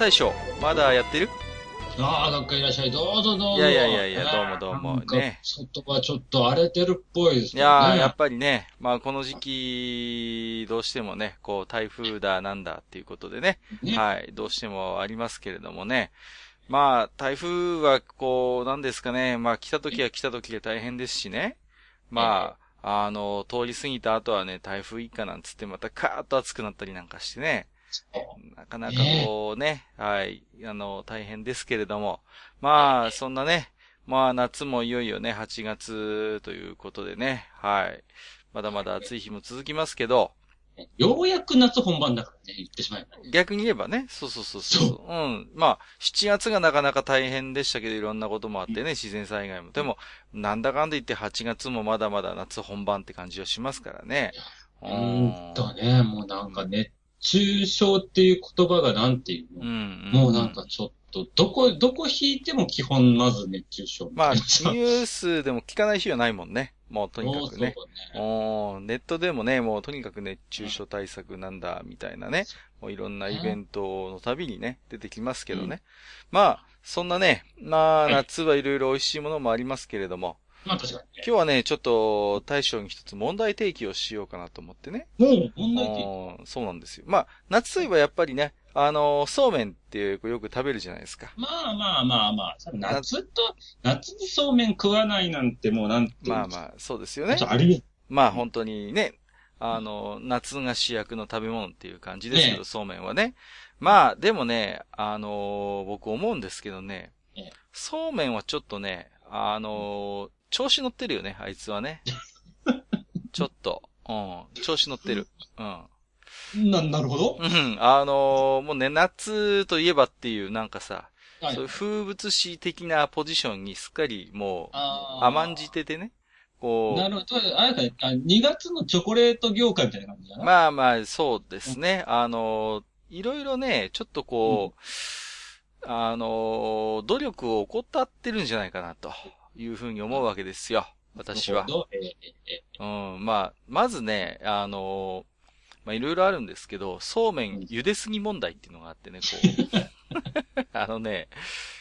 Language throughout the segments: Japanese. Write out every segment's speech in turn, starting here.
大将まだやってる？ああ、なんかいらっしゃい。どうぞどうぞ。いやいやいやいやどうもどうもね外はちょっと荒れてるっぽいですね。いやー、やっぱりね、まあこの時期、どうしてもね、こう台風だなんだっていうことでね、ねはい、どうしてもありますけれどもね。まあ、台風はこう、なんですかね、まあ来た時は来た時で大変ですしね。まあ、あの、通り過ぎた後はね、台風以下なんつってまたカーッと暑くなったりなんかしてね。なかなかこうね、はい、あの、大変ですけれども。まあ、そんなね、まあ夏もいよいよね、8月ということでね、はい。まだまだ暑い日も続きますけど、ようやく夏本番だからね、言ってしまえばね。逆に言えばね、そうそうそうそう。そううん。まあ、7月がなかなか大変でしたけど、いろんなこともあってね、自然災害も。でも、なんだかんだ言って8月もまだまだ夏本番って感じはしますからね。うーんとね、もうなんか熱中症っていう言葉がなんていうの、うん。もうなんかちょっと、どこ、どこ引いても基本まず熱中症みまあ、ニ。ュースでも聞かない日はないもんね。もうとにかくね。そうね。ネットでもね、もうとにかく熱中症対策なんだ、みたいなね。もういろんなイベントのたびにね、出てきますけどね。まあ、そんなね、まあ、はい夏はいろいろ美味しいものもありますけれども、まあ確かにね。今日はね、ちょっと大将に一つ問題提起をしようかなと思ってね。もう、問題点。おーそうなんですよ。まあ、夏といえばやっぱりね、あのーそうめんってよく食べるじゃないですか。まあまあまあまあ、夏と、夏にそうめん食わないなんてもうなんていうのまあまあ、そうですよね。ありえまあ本当にね、あの、夏が主役の食べ物っていう感じですけど、ねそうめんはね。まあ、でもね、あの僕思うんですけどねええ、そうめんはちょっとね、あの調子乗ってるよね、あいつはね。ちょっと、うん、調子乗ってる。うん。な、なるほど。うん、あのもうね、夏といえばっていう、なんかさ、はいそういう風物詩的なポジションにすっかりもう、甘んじててね、こう、なるほど。あれか、あ2月のチョコレート業界みたいな感じだな。まあまあ、そうですね。あの、いろいろね、ちょっとこう、あの、努力を怠ってるんじゃないかな、というふうに思うわけですよ。私は。うん、まあ、まずね、あの、まあいろいろあるんですけど、そうめん茹ですぎ問題っていうのがあってね、こう。あのね、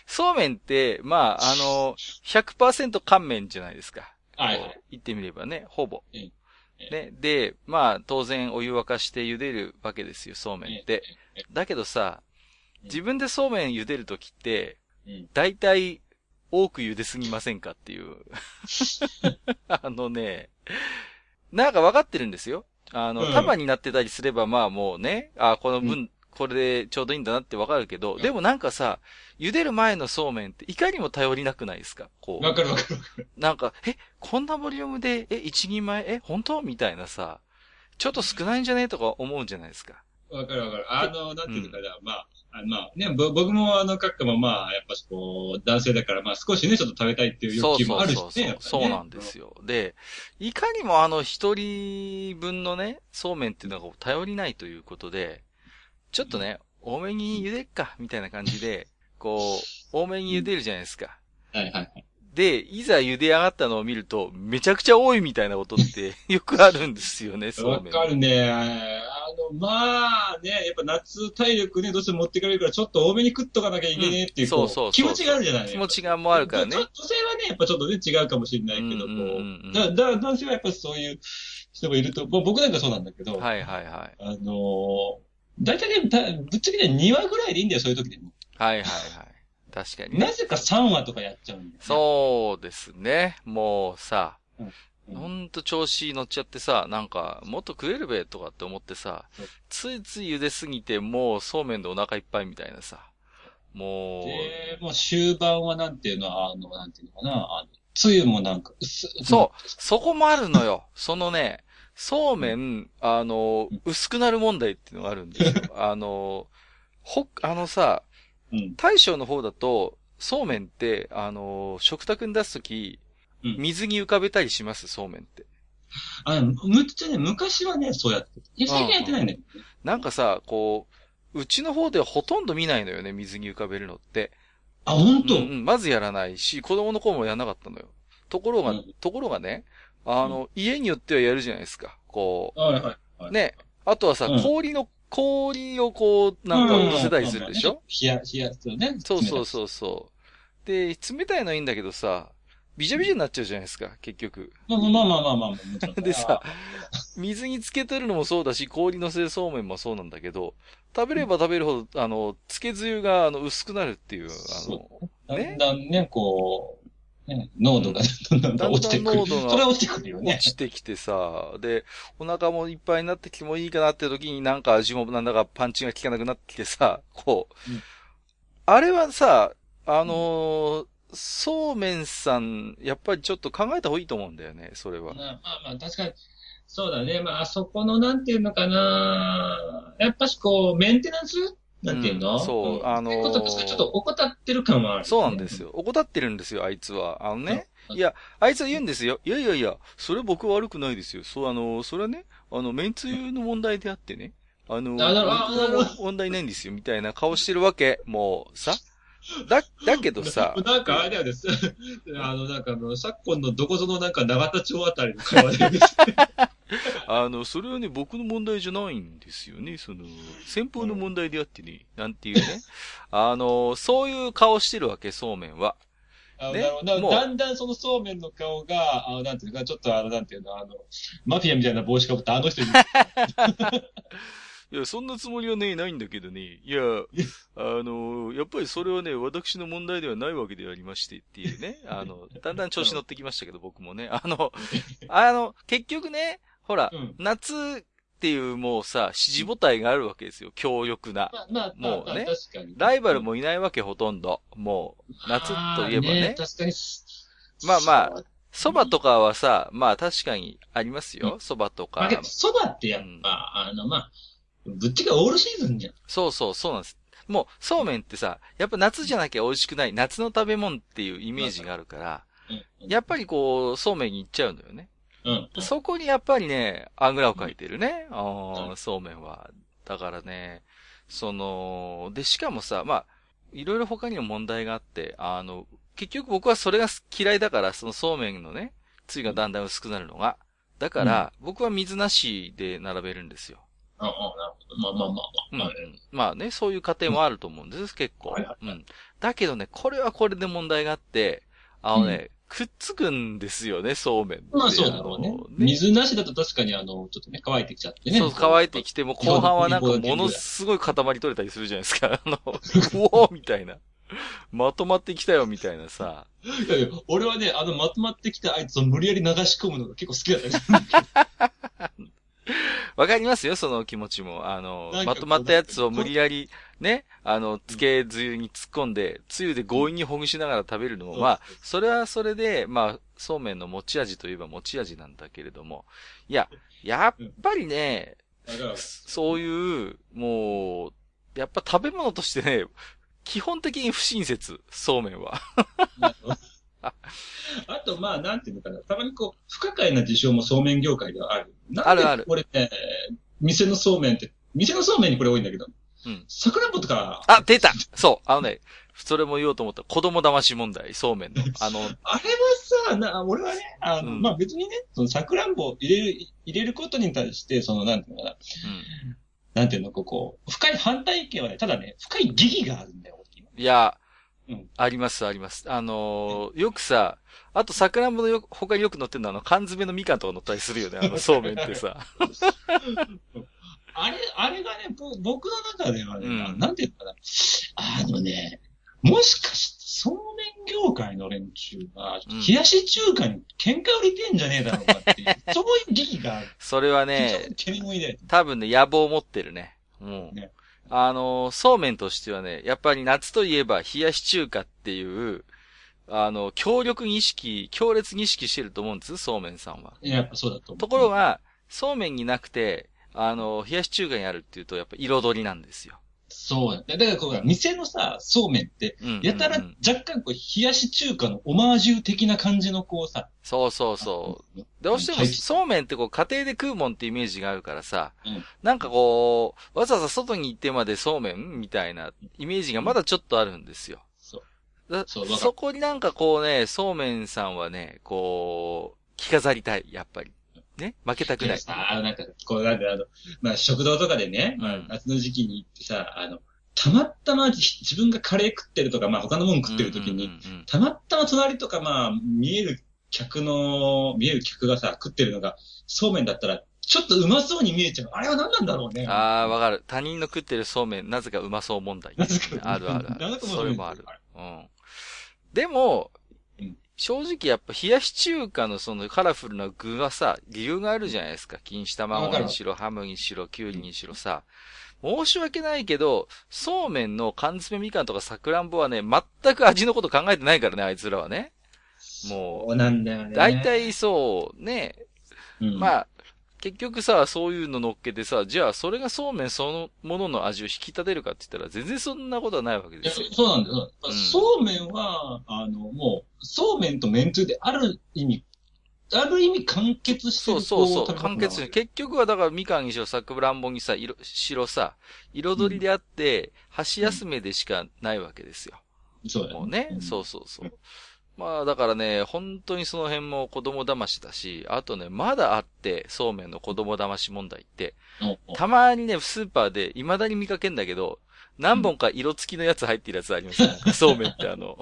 そうめんって、まあ、あの、100%乾麺じゃないですか。はい言ってみればね、ほぼ。ええね、で、まあ、当然お湯沸かして茹でるわけですよ、そうめんって。ええだけどさ、自分でそうめん茹でるときって、うん。大体、多く茹ですぎませんかっていう。あのね、なんか分かってるんですよ。あの、うん束になってたりすれば、まあもうね、あこの分、これでちょうどいいんだなって分かるけど、うんでもなんかさ、茹でる前のそうめんっていかにも頼りなくないですか？こう。わかるわかるわかる。なんか、え、こんなボリュームで、え、一人前、え、本当？みたいなさ、ちょっと少ないんじゃね？とか思うんじゃないですか。わかるわかる。あの、なんていうのかな、まあ、あまあね、ぼ僕もあの、閣下もまあ、やっぱしこう、男性だから、まあ少しね、ちょっと食べたいっていう欲求もあるしね。そうそうそうそうなんですよ。で、いかにもあの一人分のね、そうめんっていうのが頼りないということで、ちょっとね、多めに茹でっか、みたいな感じで、こう、多めに茹でるじゃないですか。はいはいはい。で、いざ茹で上がったのを見ると、めちゃくちゃ多いみたいなことって よくあるんですよね、そうわめん。かるね。まあね、やっぱ夏体力ね、どうしても持ってかれるから、ちょっと多めに食っとかなきゃいけねえっていう、うんそうそう気持ちがあるじゃない気持ちがもあるからね女。女性はね、やっぱちょっとね、違うかもしれないけど、うんうんうんうんこう、だ、だ、男性はやっぱそういう人がいると、ぼ僕なんかそうなんだけど、はいはいはい。あのー、大体ね、たぶっちゃけね、2話ぐらいでいいんだよ、そういう時でも。はいはいはい。確かにねな。ぜか3話とかやっちゃうんだよ、ね。そうですね。もうさ、うんほんと調子乗っちゃってさ、なんか、もっと食えるべとかって思ってさついつい茹ですぎて、もうそうめんでお腹いっぱいみたいなさ。もう、で、もう終盤はなんていうのは、あの、なんていうのかな、あの、つゆもなんか、薄そう、そこもあるのよ。そのね、そうめん、あの、薄くなる問題っていうのがあるんですよ。あの、ほ、あのさ、うん。大将の方だと、そうめんって、あの、食卓に出すとき、うん水に浮かべたりします、そうめんって。あの、むっちゃね、昔はね、そうやってた。いや、最近やってないね。なんかさ、こう、うちの方ではほとんど見ないのよね、水に浮かべるのって。あ、本当、うんうんまずやらないし、子供の頃もやらなかったのよ。ところが、うんところがね、あの、家によってはやるじゃないですか。こはいはいはう、い。ね。あとはさ、うん氷の、氷をこう、なんか乗せたりするでしょ、冷や、冷やすよね。そうそうそうそう。で、冷たいのいいんだけどさ、びじゃびじゃになっちゃうじゃないですか、結局。まあまあまあまあまあまあ、もちろん。でさ、水につけてるのもそうだし、氷のせそうめんもそうなんだけど、食べれば食べるほど、あの、つけつゆが、あの、薄くなるっていう、あの、そだねんだんね、こう、ね、濃度がだんだん落ちてくる。だんだん濃度がそれは落ちてくるよね落。ちてきてさ、で、お腹もいっぱいになってきてもいいかなって時になんか味もなんだかパンチが効かなくなってきてさ、こう、うんあれはさ、あのーそうめんさん、やっぱりちょっと考えた方がいいと思うんだよね、それは。まあまあまあ、確かに、そうだね。まあ、あそこの、なんていうのかな。やっぱしこう、メンテナンス？なんていうの、うんそうあのーちょっと怠ってる感はある、そうなんです。よ。怠ってるんですよ、あいつは。あのね、うんいや、あいつは言うんですよ。いやいやいや、それ僕は悪くないですよ。そう、あの、それはね、あの、めんつゆの問題であってね。あの、問題ないんですよ、みたいな顔してるわけ。もう、さ。だ、だけどさ、なんかあれだよね。あの、なんかあの、昨今のどこぞのなんか長田町あたりの会話で。あの、それはね、僕の問題じゃないんですよね。その、先方の問題であってね、なんていうね。あの、そういう顔してるわけ、そうめんは。ね？だんだんそのそうめんの顔が、あの、なんていうか、ちょっとあの、なんていうの、あの、マフィアみたいな帽子かぶったあの人に、いや、そんなつもりはね、ないんだけどね。いや、あの、やっぱりそれはね、私の問題ではないわけでありましてっていうね。あの、だんだん調子乗ってきましたけど、僕もね。あの、あの、結局ね、ほら、うん夏っていうもうさ、指示母体があるわけですよ。強力な。まあまあ、もうね。ライバルもいないわけ、ほとんど。もう、夏といえばあーね。確かに。まあまあ蕎麦とかはさ、まあ確かにありますよ。蕎麦とか蕎麦ってやっぱ、あの、まあ、ぶっちゃけオールシーズンじゃん。そうそう、そうなんです。もう、そうめんってさ、やっぱ夏じゃなきゃ美味しくない、夏の食べ物っていうイメージがあるから、うん。やっぱりこう、そうめんに行っちゃうんだよね。うん。そこにやっぱりね、あぐらをかいてるね、うんそうめんは。だからね、その、で、しかもさ、まあ、いろいろ他にも問題があって、あの、結局僕はそれが嫌いだから、そのそうめんのね、つゆがだんだん薄くなるのが。だから、僕は水なしで並べるんですよ。ああ、なるほど。まあまあまあうんまあ。まあね、そういう過程もあると思うんです、結構。はいはうん。だけどね、これはこれで問題があって、あのね、くっつくんですよね、そうめんって。まあそうだろうね。水なしだと確かにあの、ちょっとね、乾いてきちゃってね。そう、乾いてきても、後半はなんかものすごい塊取れたりするじゃないですか。あの、うおーみたいな。まとまってきたよ、みたいなさ。いやいや俺はね、あの、まとまってきたあいつを無理やり流し込むのが結構好きだったね。わかりますよ、その気持ちも。あのまとまったやつを無理やり、ね、あの、つけつゆに突っ込んで、つゆで強引にほぐしながら食べるのも、まあ、それはそれで、まあ、そうめんの持ち味といえば持ち味なんだけれども。いや、やっぱりね、そういう、もう、やっぱ食べ物としてね、基本的に不親切、そうめんは。あと、まあ、なんていうのかな。たまにこう、不可解な事象もそうめん業界ではある。あるあるこれね、店のそうめんって、店のそうめんにこれ多いんだけど、うん。桜んぼとか、あ、出たそう、あのね、それも言おうと思った。子供騙し問題、そうめんの。あの、あれはさ、な、俺はね、あの、うんまあ別にね、その桜んぼ入れる、入れることに対して、その、なんていうのかな、うん。なんていうの、こうこう、深い反対意見はね、ただね、深い疑義があるんだよ、いや、うんあります、あります。あのーよくさ、あと桜んぼのよ他によく乗ってるのは、あの、缶詰のみかんとか乗ったりするよね、あの、そうめんってさ。あれ、あれがね、ぼ僕の中ではね、うんなんていうのかな、あのね、もしかして、そうめん業界の連中が、うん冷やし中華に喧嘩売りてんじゃねえだろうかっていう、そういう疑義がある。それはね。多分ね、野望を持ってるね。うん。ねあのーそうめんとしてはね、やっぱり夏といえば冷やし中華っていう、あの、強力に意識、強烈に意識してると思うんです、そうめんさんは。やっぱそうだと思う。ところが、そうめんになくて、あの、冷やし中華にあるっていうと、やっぱ彩りなんですよ。そうだ。だからこう、店のさ、そうめんって、やたら若干こう、冷やし中華のオマージュ的な感じのこうさ。そうそうそう。どうしてもはいそうめんってこう家庭で食うもんってイメージがあるからさ、うんなんかこう、わざわざ外に行ってまでそうめんみたいなイメージがまだちょっとあるんですよ。そう。そこになんかこうね、そうめんさんはね、こう、着飾りたい、やっぱり。ね負けたくない。でさ、なんか、こう、なんで、あの、まあ、食堂とかでね、まあうん、夏の時期に行ってさ、あの、たまたまじ自分がカレー食ってるとか、まあ、他のもの食ってる時に、うんうんうんうんたまたま隣とか、まあ、見える客の、見える客がさ、食ってるのが、そうめんだったら、ちょっとうまそうに見えちゃう。あれは何なんだろうね。ああ、わかる。他人の食ってるそうめん、なぜかうまそう問題。なぜかあるあるある。それもある。うん。でもうん、正直やっぱ冷やし中華のそのカラフルな具はさ、理由があるじゃないですか。錦糸卵にしろ、ハムにしろ、キュウリにしろさ。申し訳ないけど、そうめんの缶詰みかんとかさくらんぼはね、全く味のこと考えてないからね、あいつらはね。もそうなんだよね。う、大体そう、ね、うん、まあ、結局さ、そういうの乗っけてさ、じゃあそれがそうめんそのものの味を引き立てるかって言ったら全然そんなことはないわけですよ。そうなんだよ。うんそうめんは、あの、もう、そうめんとめんつゆである意味、ある意味完結してるそうそうそう。こ完結に。結局はだからみかんにしろ、さくらんぼにさ、色、白さ、彩りであって、箸休めでしかないわけですよ。そうだよもうね。そうそうそう。まあだからね、本当にその辺も子供騙しだし、あとね、まだあって、そうめんの子供騙し問題って、うんたまにね、スーパーで未だに見かけんだけど、何本か色付きのやつ入ってるやつあります。よ。そうめんってあの、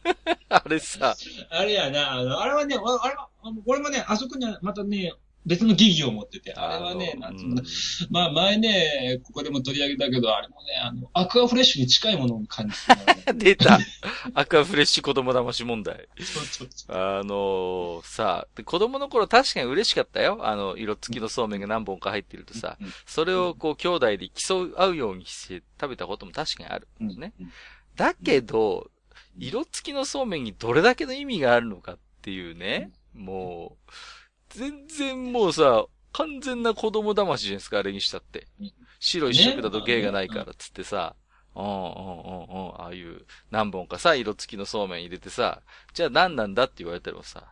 あれさ、あれやな、あの、あれはね、ああれは、あの俺もね、あそこにはまたね、別の疑義を持ってて、あれはね、のなんつうのまあ前ね、ここでも取り上げたけど、あれもね、あの、アクアフレッシュに近いものを感じてねうん出た。アクアフレッシュ子供騙し問題。そうそうそうあのーさ、で子供の頃確かに嬉しかったよ。あの、色付きのそうめんが何本か入ってるとさ、うんそれをこう兄弟で競い合うようにして食べたことも確かにある。うんね。だけど、色付きのそうめんにどれだけの意味があるのかっていうね、もう、全然もうさ、完全な子供騙しじゃないですか、あれにしたって。うん。白一色だと芸がないからっつってさ、うんうんうんうん、ああいう何本かさ、色付きのそうめん入れてさ、じゃあ何なんだって言われてもさ、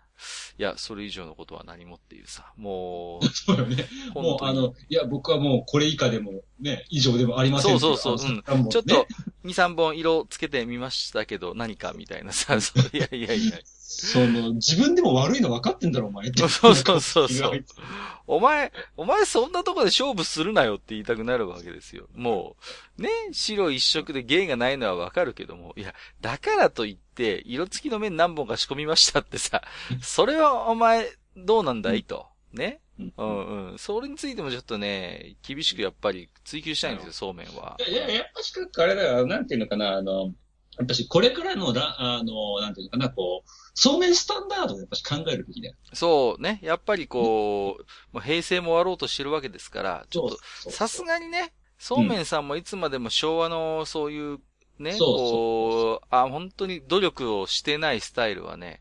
いや、それ以上のことは何もっていうさ、もう、そうよね。もう、あの、いや、僕はもうこれ以下でも、ね、以上でもありませんそうそうそう。っていあのちょっと、2、3本色つけてみましたけど、何かみたいなさ、いやいやいや。その、自分でも悪いの分かってんだろ、お前。そうそうそうそう意外とお前、お前そんなとこで勝負するなよって言いたくなるわけですよ。もう、ね、白一色で芸がないのはわかるけども、いや、だからといって、色付きの面何本か仕込みましたってさ、それはお前、どうなんだいと。ね？うんうんうん。それについてもちょっとね、厳しくやっぱり追求したいんですよ、そうめんは。いや、いややっぱしかあれだよ、なんていうのかな、あの、やっぱし、これからのら、あの、なんていうのかな、こう、そうめんスタンダードをやっぱし考えるべきだよ。そうね。やっぱりこう、もう平成も終わろうとしてるわけですから、ちょっとさすがにね、そうめんさんもいつまでも昭和のそういうね、そうこう、あ、本当に努力をしてないスタイルはね、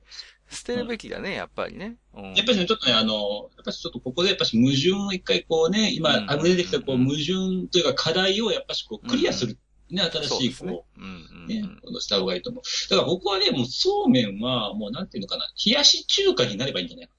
捨てるべきだね、やっぱりね。うん。やっぱりね、ちょっとね、あの、やっぱしちょっとここでやっぱし矛盾を一回こうね、今、うんあふれてきたこう矛盾というか課題をやっぱしこうクリアする。ね、新しいこ。うんうんう、ねうん、ことした方がいいと思う。だから僕はね、もうそうめんは、もうなんていうのかな、冷やし中華になればいいんじゃない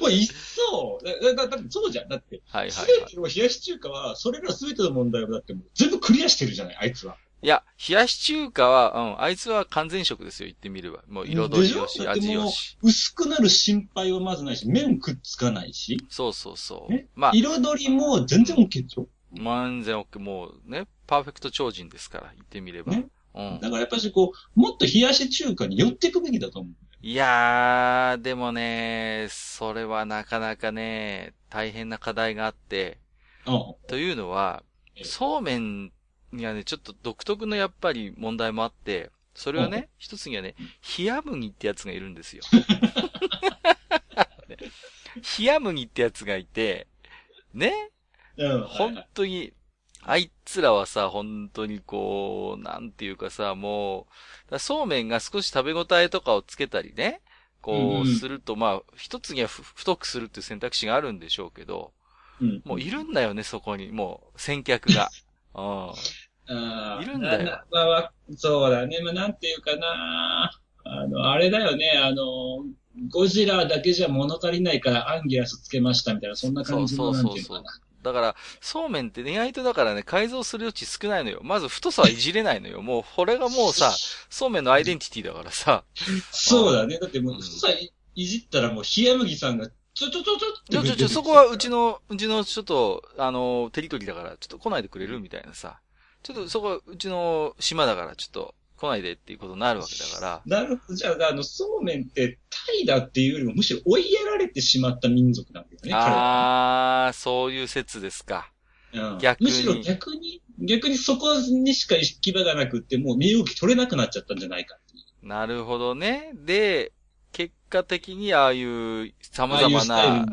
もういっそ、だだだってそうじゃん。だって、はいはいすはい。べての冷やし中華は、それらすべての問題をだってもう全部クリアしてるじゃない、あいつは。いや、冷やし中華は、うん、あいつは完全食ですよ、言ってみれば。もう彩りよし、味よし。薄くなる心配はまずないし、麺くっつかないし、そうそうそうね？まあ、彩りも全然 OK でしょ？完全 OK。もうね、パーフェクト超人ですから、言ってみれば。ねうん。だからやっぱしこう、もっと冷やし中華に寄っていくべきだと思う。いやー、でもね、それはなかなかね、大変な課題があって、うん。というのは、ええそうめんにはね、ちょっと独特のやっぱり問題もあって、それはうんね、一つにはね、冷や麦ってやつがいるんですよ。冷や麦ってやつがいて、ね、うん。本当に、あいつらはさ、本当にこう、なんていうかさ、もう、そうめんが少し食べ応えとかをつけたりね、こう、うんうんすると、まあ、一つにはふ太くするっていう選択肢があるんでしょうけど、うん。もういるんだよね、そこに。もう、先客が。うん。いるんだよまあまあ、そうだね。まあ、なんていうかな。あの、あれだよね。あの、ゴジラだけじゃ物足りないからアンギラスつけましたみたいな、そんな感じの、そうそうそうそうなんていうのかな。だから、そうめんって意外とだからね、改造する余地少ないのよ。まず太さはいじれないのよ。もう、これがもうさ、そうめんのアイデンティティだからさ。そうだね。だってもう、うん太さいいじったらもう、冷麦さんが、ちょちょちょちょちょちょちょ、そこはうちの、うちのちょっと、あの、テリトリーだから、ちょっと来ないでくれるみたいなさ。ちょっとそこはうちの島だから、ちょっと来ないでっていうことになるわけだから。なるほど。じゃあ、あの、そうめんって、タイだっていうよりも、むしろ追いやられてしまった民族なんだよね。あー、そういう説ですか。うん逆にむしろ逆に、逆にそこにしか行き場がなくって、もう身動き取れなくなっちゃったんじゃないか。なるほどね。で、結果的にああいう様々な。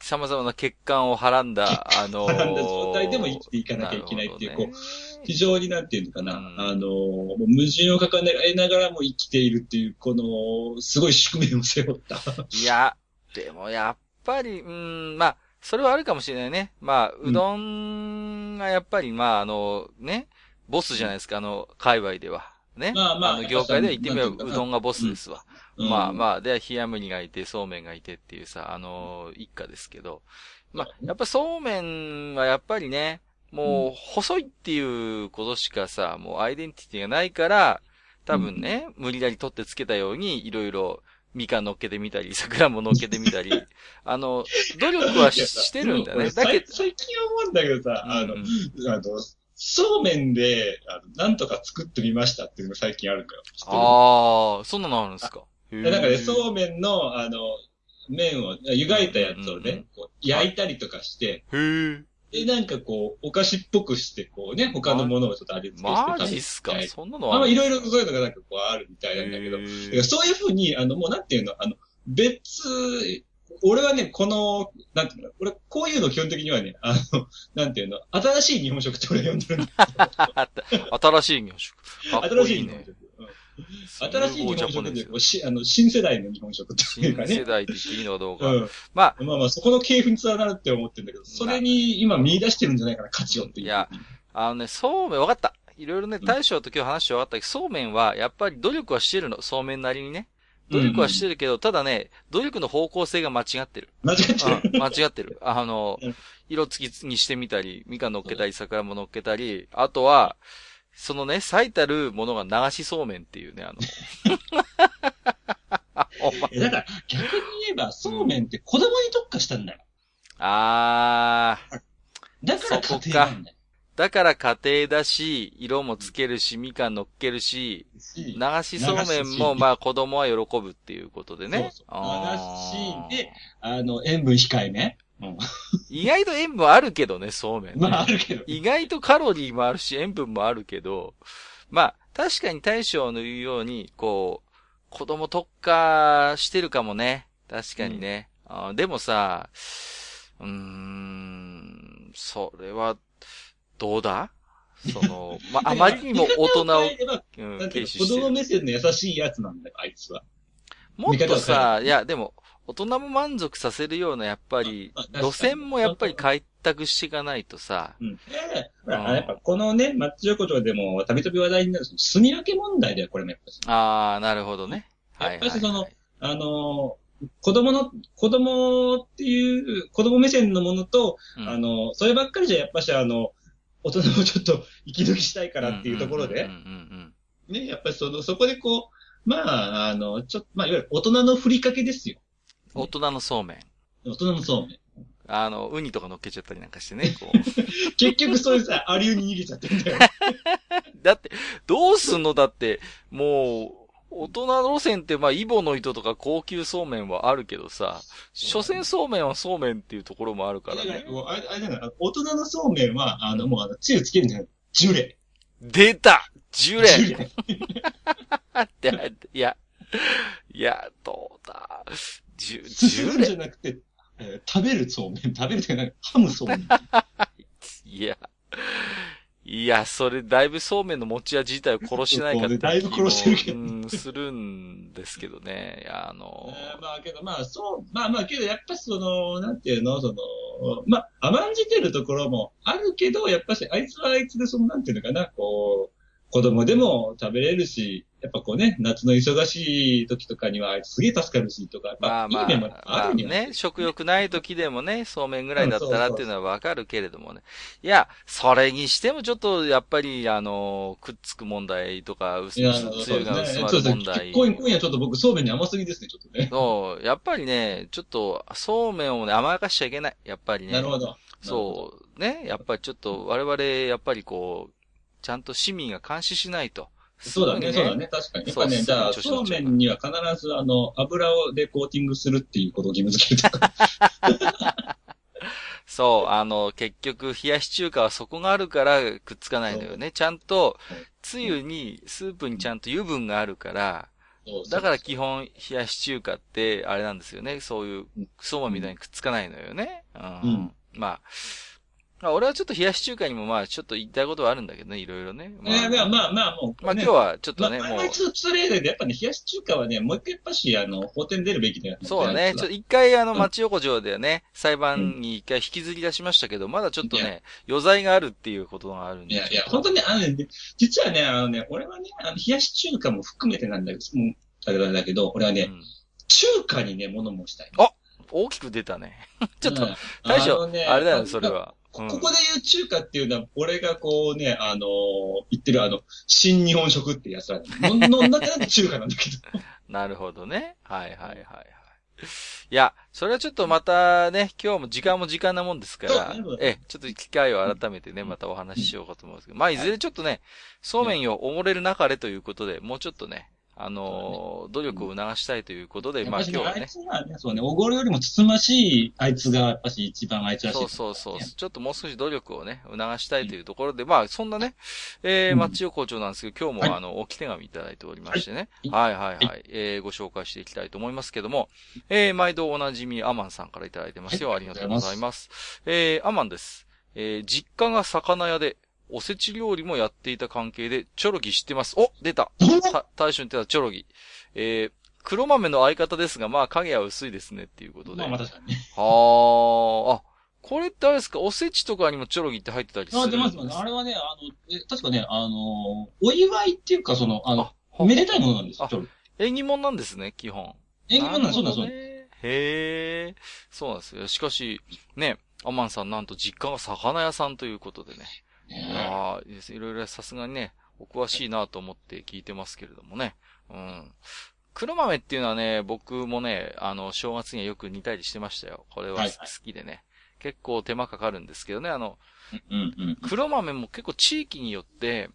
様々な欠陥をはらんだ、あのー、はらんだ状態でも生きていかなきゃいけないっていうなるほどね非常になんていうのかな、うんあの、矛盾を抱えながらも生きているっていう、この、すごい宿命を背負った。いや、でもやっぱり、うーん、まあ、それはあるかもしれないね。まあ、うどんがやっぱり、まあ、あの、ね、ボスじゃないですか、あの、界隈では。ね。まあまあの、業界では言ってみれば、うどんがボスですわ。まああ。まあ、で、冷麦がいて、そうめんがいてっていうさ、あの、一家ですけど。まあ、やっぱそうめんはやっぱりね、もう、細いっていうことしかさ、もうアイデンティティがないから、多分ね、無理やり取ってつけたように、いろいろ、みかん乗っけてみたり、桜も乗っけてみたり、あの、努力はししてるんだね。だけど、最近思うんだけどさ、あの、うんあの、そうめんで、あの、なんとか作ってみましたっていうのが最近あるんだよ。知ってる？ああ、そんなのあるんですか？へでなんかね、う。そうめんの、あの、麺を、湯がいたやつをうんうんね、こう焼いたりとかして。で、なんかこう、お菓子っぽくして、こうね、他のものをちょっと味付けして食べて。マジっすか？はいそんなのまあまあ、るいろいろそういうのがなんかこうあるみたいなんだけど、そういうふうに、あの、もうなんていうの、あの、別、俺はね、この、なんていうの、俺、こういうの基本的にはね、あの、なんていうの、新しい日本食って俺は呼んでるんだ 新しい日本食。いいね。新しい日本食。うん新しい日本食で、こうしあの、新世代の日本食っていうか新世ね。代って言っていいのかどうか。うん。まあ、まあまあ、そこの系譜につながるって思ってるんだけど、それに今見出してるんじゃないかな、価値をっていう。いやあのね、そうめん、わかった。いろいろね、大将と今日話してわかったけど、そうめんは、やっぱり努力はしてるの。そうめんなりにね。努力はしてるけど、ただね、努力の方向性が間違ってる。間違ってる。うん、間違ってる。あのうん、色付きにしてみたり、みかん乗っけたり、桜も乗っけたり、あとは、そのね、最たるものが流しそうめんっていうね、あの。えだから、逆に言えば、そうめんって子供に特化したんだよ。あー、だから家庭なんだよ。だから家庭だし、色もつけるし、みかん乗っけるし、し流しそうめんも、まあ子供は喜ぶっていうことでね。そうそう流しであの、塩分控えめ。うん。意外と塩分あるけどね、そうめん、ね。まあ、あるけど。意外とカロリーもあるし、塩分もあるけど、まあ、確かに大将の言うように、こう、子供特化してるかもね。確かにね。あーでもさ、うーん、それは、どうだ？その、まあ、あまりにも大人を、うん、軽視の子供してる。目線の優しいやつなんだよ、あいつは。もっとさ、いや、でも、大人も満足させるような、やっぱり路線もやっぱり開拓していかないとさ、うん。でほうん。ら、やっぱこのね、マッチ横丁でもたびたび話題になる、その住み分け問題だよ、これもやっぱし。ああ、なるほどね。はいやっぱりそのはいあのー、子供の、子供っていう、子供目線のものと、うん。あの、そればっかりじゃやっぱしあの、大人もちょっと息抜きしたいからっていうところで。ね、やっぱりその、そこでこう、まあ、あの、ちょっと、まあ、いわゆる大人のふりかけですよ。うん大人のそうめん。大人のそうめん。あの、ウニとか乗っけちゃったりなんかしてね、こう。結局そういうさ、アリウに逃げちゃってんだよ。だって、どうすんの？だって、もう、大人路線って、まあ、イボの糸とか高級そうめんはあるけどさ、所詮そうめんはそうめんっていうところもあるからね。もうあれ、あれだから、大人のそうめんは、あの、もう、あの、つゆつけるんじゃない？ジュレ。出たジュレジュレ。って、いや、いや、どうだ？ジュ、ジュすすじレゃなくて、えー食べるそうめん。食べるってか、ハムそうめん。いや、いいや、それ、だいぶそうめんの持ち味自体を殺しないかってだいぶ殺してるけどうん、するんですけどね。いや、あの、えーまあけど、まあそう、まあまあけど、やっぱその、なんていうの、その、まあ甘んじてるところもあるけど、やっぱし、あいつはあいつで、その、なんていうのかな、こう、子供でも食べれるし、やっぱこうね、夏の忙しい時とかにはすげえ助かるしとか、まあまあ、いい面もまああるにはね、食欲ない時でもね、そうめんぐらいだったらっていうのはわかるけれどもね。いや、それにしてもちょっと、やっぱり、あの、くっつく問題とか、薄いや、つゆが。薄まる問題。。今今夜ちょっと僕、そうめんに甘すぎですね、ちょっとね。そう、やっぱりね、ちょっと、そうめんをね、甘やかしちゃいけない。やっぱりね。なるほど。そう、ね、やっぱりちょっと、我々、やっぱりこう、ちゃんと市民が監視しないと。そうだね、そうだね、確かに。やっぱね、じゃあ、そうめんには必ず、あの、油をでコーティングするっていうことを義務付けるとか。そう、あの、結局、冷やし中華はそこがあるからくっつかないのよね。ちゃんとはい、つゆに、スープにちゃんと油分があるから、だから基本、冷やし中華って、あれなんですよね。そういううん、そばみたいにくっつかないのよね。うん。うんまあ、まあ俺はちょっと冷やし中華にもまあ、ちょっと言いたいことはあるんだけどね、いろいろね。まあ、いやいやまあまあもう、まあね今日はちょっとね、まあ、もうまあ、、ちょっと失礼だけど、やっぱね、冷やし中華はね、もう一回やっぱし、あの、法廷に出るべきだよね。そうだね。ちょっと一回あの、町横丁でね、裁判に一回引きずり出しましたけど、まだちょっといね、余罪があるっていうことがあるんで。いやいや、本当に、あのね、実はね、あのね、俺はね、あの、冷やし中華も含めてなんだけど、もう、だけどだけど、俺はね、うん中華にね、物申したい。あ大きく出たね。ちょっとうん、大将、のねあれだよね、それ。は。うんこここで言う中華っていうのは、俺がこうね、あのー言ってるあの、新日本食ってやつら、のの中で中華なんだけど。なるほどね。はいはいはいはい。いや、それはちょっとまたね、今日も時間も時間なもんですからそうね、え、ちょっと機会を改めてね、またお話ししようかと思うんですけど、まあいずれちょっとね、そうめんよ、おもれる中でということで、もうちょっとね、あのー努力を促したいということで、まあ今日はあいね、つはね、そうね、おごるよりもつつましい、あいつが、やっぱし一番あいつらしい。そうそうそう。ちょっともう少し努力をね、促したいというところで、まあ、そんなね、えー、うん町横丁なんですけど、今日も、はいあの、置き手紙いただいておりましてね。ははいはいはい。えー、ご紹介していきたいと思いますけども、えー、毎度おなじみアマンさんからいただいてますよ。はいありがとうございます。えー、アマンです。えー、実家が魚屋で、おせち料理もやっていた関係で、チョロギ知ってます。お出たた大将に言ってたチョロギ。えー、黒豆の相方ですが、まあ影は薄いですねっていうことで。まあまあ確かにね。はあ、あ、これってあれですか？おせちとかにもチョロギって入ってたりするあ、んです出ます。あれはね、あの、え確かね、あの、お祝いっていうか、その、あの、あめでたいものなんですよ縁起物なんですね、基本。縁起物なんです、そうなんです、そうなんでね。へえ、そうなんですよ。しかし、ね、アマンさんなんと実家が魚屋さんということでね。す。いねやーいいですいろいろさすがにね、お詳しいなと思って聞いてますけれどもね。うん。黒豆っていうのはね、僕もね、あの、正月にはよく煮たりしてましたよ。これは好はいはいきでね。結構手間かかるんですけどね、あの、うんうん。黒豆も結構地域によって、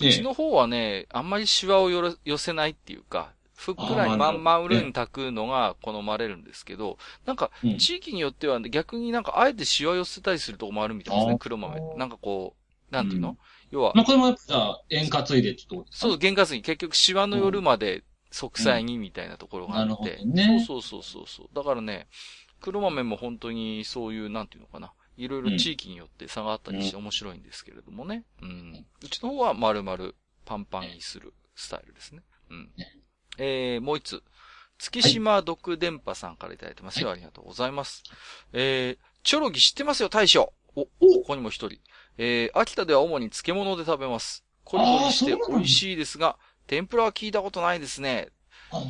ええうちの方はね、あんまりシワをよろ寄せないっていうか、ふっくらにまんまうるに炊くのが好まれるんですけど、なんかうん地域によっては逆になんかあえてシワ寄せたりするとこもあるみたいですね黒豆。なんかこう、なんていうの、うん要は、まあ、これもやっぱじゃあ、円滑いでちょっと。そう、原価水結局シワの夜まで即歳にみたいなところがあなるほって、どね。そうそうそうそうそう。だからね、黒豆も本当にそういう、なんていうのかな。いろいろ地域によって差があったりして面白いんですけれどもね。うん。うちの方は丸々パンパンにするスタイルですね。うん。えー、もう一つ。月島独電波さんからいただいてますよ。ありがとうございます。えー、チョロギ知ってますよ、大将。お、ここにも一人。えー、秋田では主に漬物で食べます。コリコリして美味しいですが、天ぷらは聞いたことないですね。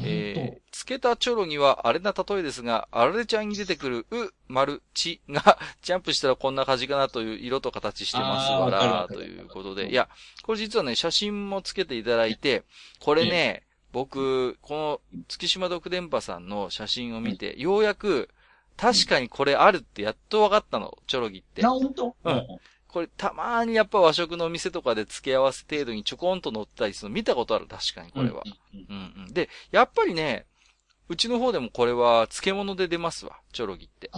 えー、漬けたチョロにはあれな例えですが、あられちゃんに出てくる、う、丸、ちが、ジャンプしたらこんな感じかなという色と形してますわら、ということで。いや、これ実はね、写真もつけていただいて、これね、僕、この月島独電波さんの写真を見て、ようやく、確かにこれあるってやっと分かったの、チョロギってな、。ほんとうんこれたまーにやっぱ和食のお店とかで付け合わせ程度にちょこんと乗ったりするの見たことある、確かにこれは。。うんうんうんうん。で、やっぱりね、うちの方でもこれは漬物で出ますわ、チョロギって。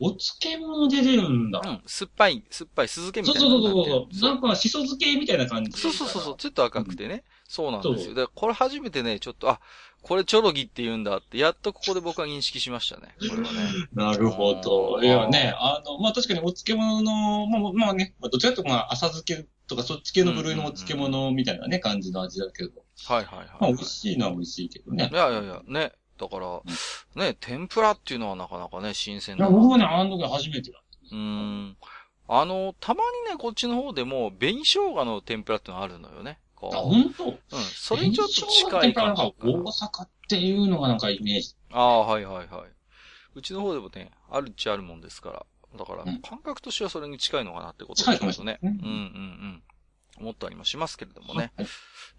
お漬物で出るんだ。うん、酸っぱい、酸っぱい、酢漬けみたいなそうそうそう。そなんか、しそ漬けみたいな感じ。そうそうそうちょっと赤くてね。そうなんですよ。だからこれ初めてね、ちょっと、あ、これチョロギって言うんだって、やっとここで僕は認識しましたね。これはね。なるほど。うんいやね、あの、まあ確かにお漬物の、まあまあね、まあどちらかというとまあ浅漬けとかそっち系の部類のお漬物みたいなね、感じの味だけど。はいはいはい、まあ、美味しいのは美味しいけどね。いやいやいや、ね。だから、ね、天ぷらっていうのはなかなかね、新鮮いや、僕もね、あの時初めてだ。うーん。あの、たまにね、こっちの方でも、紅生姜の天ぷらってのがあるのよね。こあ、う。本当？うん。それにちょっと近い感じか大な。阪っていうのがなんかイメージ。ああ、はいはいはい。うちの方でもね、あるっちゃあるもんですから。だからうん、感覚としてはそれに近いのかなってこと近いかもしれね。ないうんうんうん。思ったりもしますけれどもね。はい。い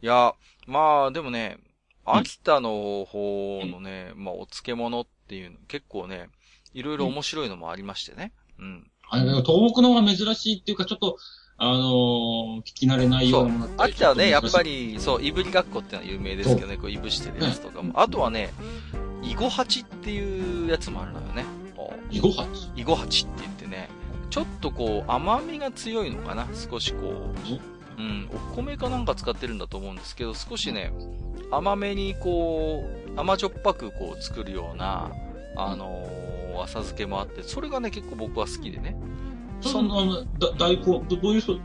や、まあ、でもね、秋田の方のね、まあ、お漬物っていうの、結構ね、いろいろ面白いのもありましてね。うん。あれ、東北の方が珍しいっていうか、ちょっと、あのー聞き慣れないようなものだったり秋田はね、やっぱ。り、そう、いぶりがっこってのは有名ですけどね、こう、いぶしてるやつとかも。あとはね、イゴハチっていうやつもあるのよね。こう囲碁鉢イゴハチって言ってね、ちょっとこう、甘みが強いのかな？少しこう、うん、お米かなんか使ってるんだと思うんですけど、少しね、甘めにこう、甘じょっぱくこう作るような、あのー浅漬けもあって、それがね、結構僕は好きでね。その、あの、だ大根、どどういうそ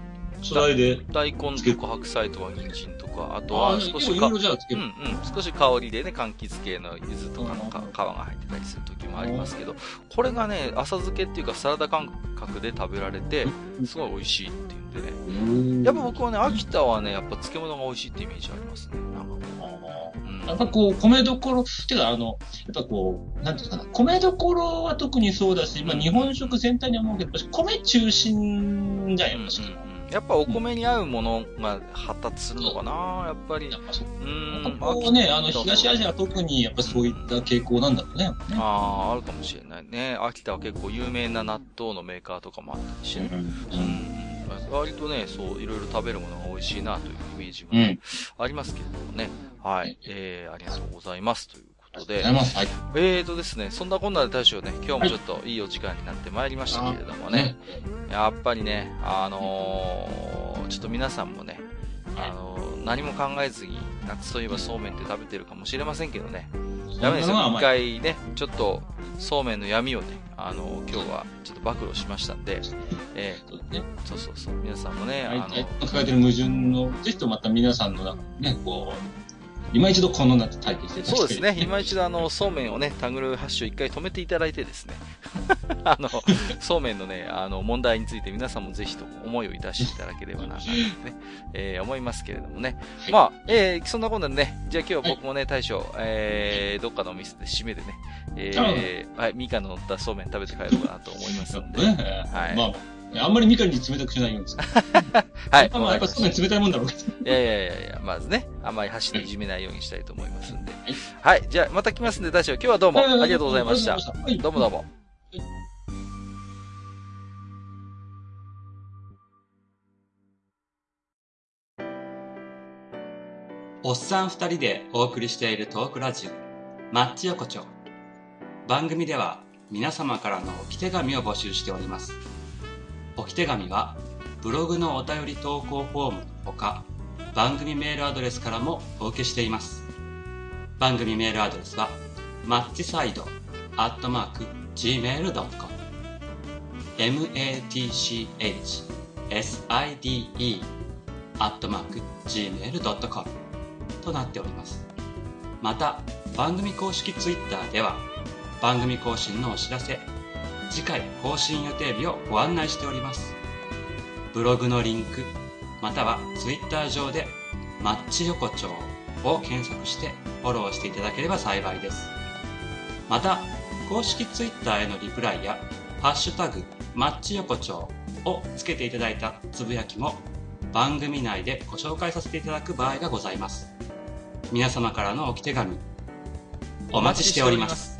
素材で。大根とか白菜とか人参とか、あとは少しかうんる。うん、少し香りでね、柑橘系の柚子とかのか皮が入ってたりする時もありますけど、これがね、浅漬けっていうかサラダ感覚で食べられて、すごい美味しいっていうんでね。やっぱ僕はね、秋田はね、やっぱ漬物が美味しいってイメージありますね。なんかこううんやっぱこう、米どころ、てかあの、やっぱこう、なんていうかな、米どころは特にそうだし、まあ日本食全体に思うけど、やっぱ米中心じゃん、やっぱし。うんうんうんやっぱお米に合うものが発達するのかなやっぱり。やっぱそううーん。こうね、あの、東アジアは特にやっぱそういった傾向なんだろうね。ああ、あるかもしれないね。秋田は結構有名な納豆のメーカーとかもあったりしてね。うん。割とね、そう、いろいろ食べるものが美味しいなというイメージもありますけれどもね。はい。えー、ありがとうございます。ということでありがとうござい。ます。はい。えーとですね、そんなこんなで大将ね、今日もちょっといいお時間になってまいりましたけれどもね。やっぱりね、あのーちょっと皆さんもね、あのー何も考えずに、夏といえばそうめんって食べてるかもしれませんけどね。ダメですよ。一回ね、ちょっと、そうめんの闇をね、あのー今日は暴露しましたんで、えそうですね。ーそうそうそう、皆さんもね、あのはい。抱えてる矛盾の、ぜひとまた皆さんのね、こう、今一度この夏体験していただきたいそうですね。今一度あの、そうめんをね、タグルハッシュ一回止めていただいてですね。あの、そうめんのね、あの、問題について皆さんもぜひと思いをいたしていただければな、なんてね、えー思いますけれどもね。はいまあ、えーそんなことでね、じゃあ今日は僕もね、大将、えーどっかのお店で締めでね、えーはい、みかんの乗ったそうめん食べて帰ろうかなと思いますんで。ねはいまあ、あんまりみかんに冷たくしないように。はい。まあ、やっぱそうめん冷たいもんだろうけど。いやいやいやいや、まずね、あんまり箸でいじめないようにしたいと思いますんで。はい。じゃあ、また来ますんで、大将、今日はどうもありがとうございました。はいどうもどうも。おっさん二人でお送りしているトークラジオ、マッチ横丁。番組では皆様からの置き手紙を募集しております。置き手紙はブログのお便り投稿フォームのほか、番組メールアドレスからもお受けしています。番組メールアドレスは、マッチサイドアットマーク gmail.com matchside アットマーク gmail.com となっておりますまた番組公式 Twitter では番組更新のお知らせ次回更新予定日をご案内しております。ブログのリンクまたは Twitter 上で「マッチ横丁」を検索してフォローしていただければ幸いです。また公式 Twitter へのリプライや「ハッシュタグマッチ横丁」をつけていただいたつぶやきも番組内でご紹介させていただく場合がございます。皆様からの置き手紙お待ちしております。